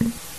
Bye.